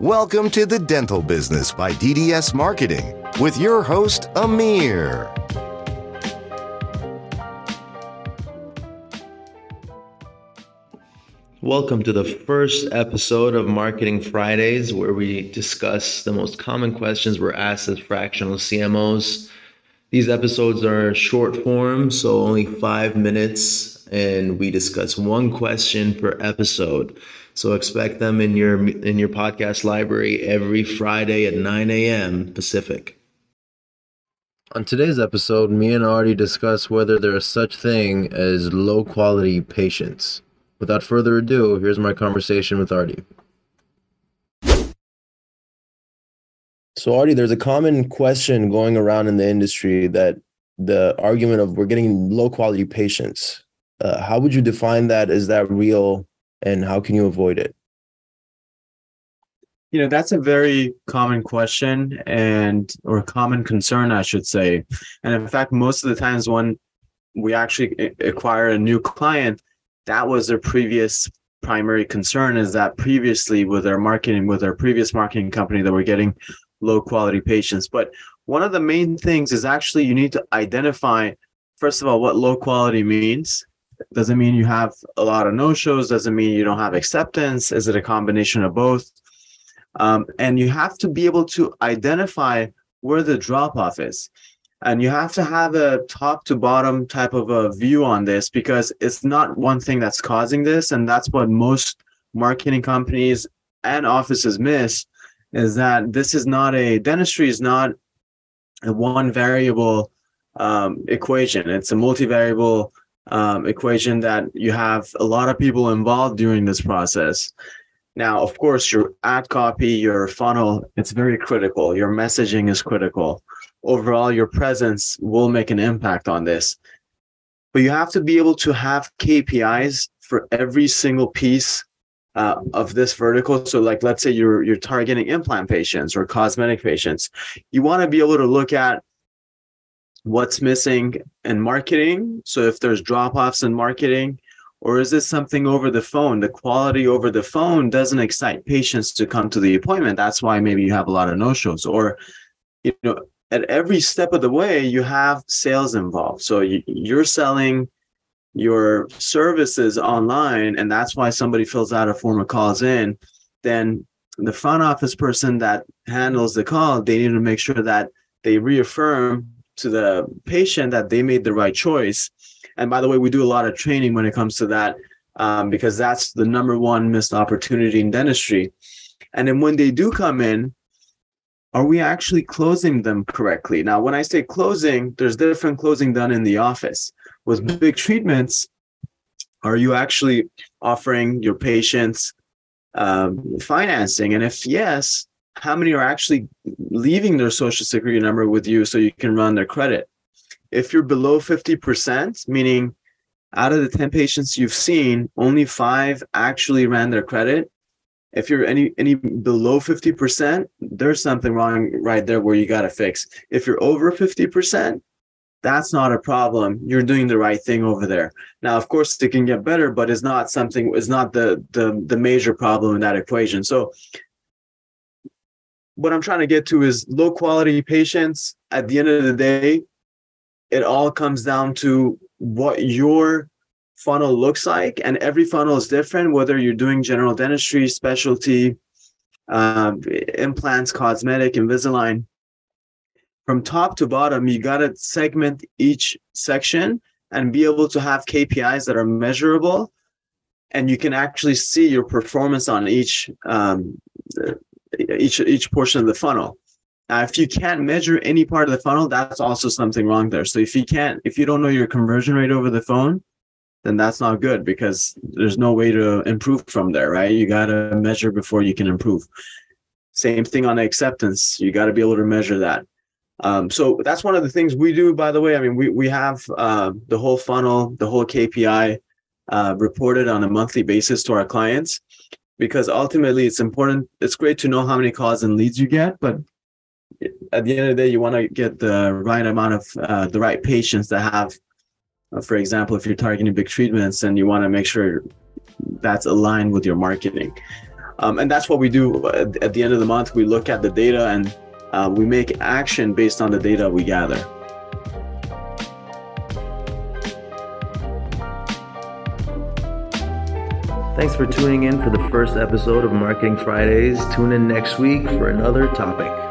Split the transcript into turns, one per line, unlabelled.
Welcome to the Dental Business by DDS Marketing with your host, Amir.
Welcome to the first episode of Marketing Fridays, where we discuss the most common questions we're asked as fractional CMOs. These episodes are short form, so only five minutes, and we discuss one question per episode. So expect them in your in your podcast library every Friday at 9 a.m. Pacific. On today's episode, me and Artie discuss whether there is such thing as low quality patients. Without further ado, here's my conversation with Artie. So, Artie, there's a common question going around in the industry that the argument of we're getting low quality patients. Uh, how would you define that? Is that real? And how can you avoid it?
You know, that's a very common question and or common concern, I should say. And in fact, most of the times when we actually acquire a new client, that was their previous primary concern is that previously with their marketing with their previous marketing company that we're getting low quality patients but one of the main things is actually you need to identify first of all what low quality means doesn't mean you have a lot of no shows doesn't mean you don't have acceptance. Is it a combination of both? Um, and you have to be able to identify where the drop off is. And you have to have a top to bottom type of a view on this because it's not one thing that's causing this. And that's what most marketing companies and offices miss is that this is not a dentistry is not a one variable um, equation. It's a multivariable um, equation that you have a lot of people involved during this process. Now of course your ad copy your funnel it's very critical. Your messaging is critical. Overall your presence will make an impact on this. But you have to be able to have kpis for every single piece uh, of this vertical. So like let's say you're you're targeting implant patients or cosmetic patients. You want to be able to look at what's missing in marketing. So if there's drop-offs in marketing or is this something over the phone? The quality over the phone doesn't excite patients to come to the appointment. That's why maybe you have a lot of no-shows. Or you know at every step of the way you have sales involved. So you, you're selling your services online and that's why somebody fills out a form or calls in. Then the front office person that handles the call they need to make sure that they reaffirm to the patient that they made the right choice and by the way we do a lot of training when it comes to that um, because that's the number one missed opportunity in dentistry and then when they do come in are we actually closing them correctly? Now, when I say closing, there's different closing done in the office. With big treatments, are you actually offering your patients um, financing? And if yes, how many are actually leaving their social security number with you so you can run their credit? If you're below 50%, meaning out of the 10 patients you've seen, only five actually ran their credit, if you're any any below 50% there's something wrong right there where you got to fix. If you're over 50% that's not a problem. You're doing the right thing over there. Now of course it can get better but it's not something it's not the the the major problem in that equation. So what i'm trying to get to is low quality patients. At the end of the day it all comes down to what your funnel looks like and every funnel is different whether you're doing general dentistry specialty um, implants cosmetic invisalign. From top to bottom you got to segment each section and be able to have kpis that are measurable and you can actually see your performance on each um, each each portion of the funnel now, if you can't measure any part of the funnel, that's also something wrong there. So if you can't, if you don't know your conversion rate over the phone, then that's not good because there's no way to improve from there, right? You got to measure before you can improve. Same thing on acceptance. You got to be able to measure that. Um, so that's one of the things we do, by the way. I mean, we, we have uh, the whole funnel, the whole KPI uh, reported on a monthly basis to our clients because ultimately it's important. It's great to know how many calls and leads you get, but at the end of the day, you want to get the right amount of uh, the right patients that have uh, for example, if you're targeting big treatments and you want to make sure that's aligned with your marketing. Um, and that's what we do at, at the end of the month. We look at the data and uh, we make action based on the data we gather.
Thanks for tuning in for the first episode of Marketing Fridays. Tune in next week for another topic.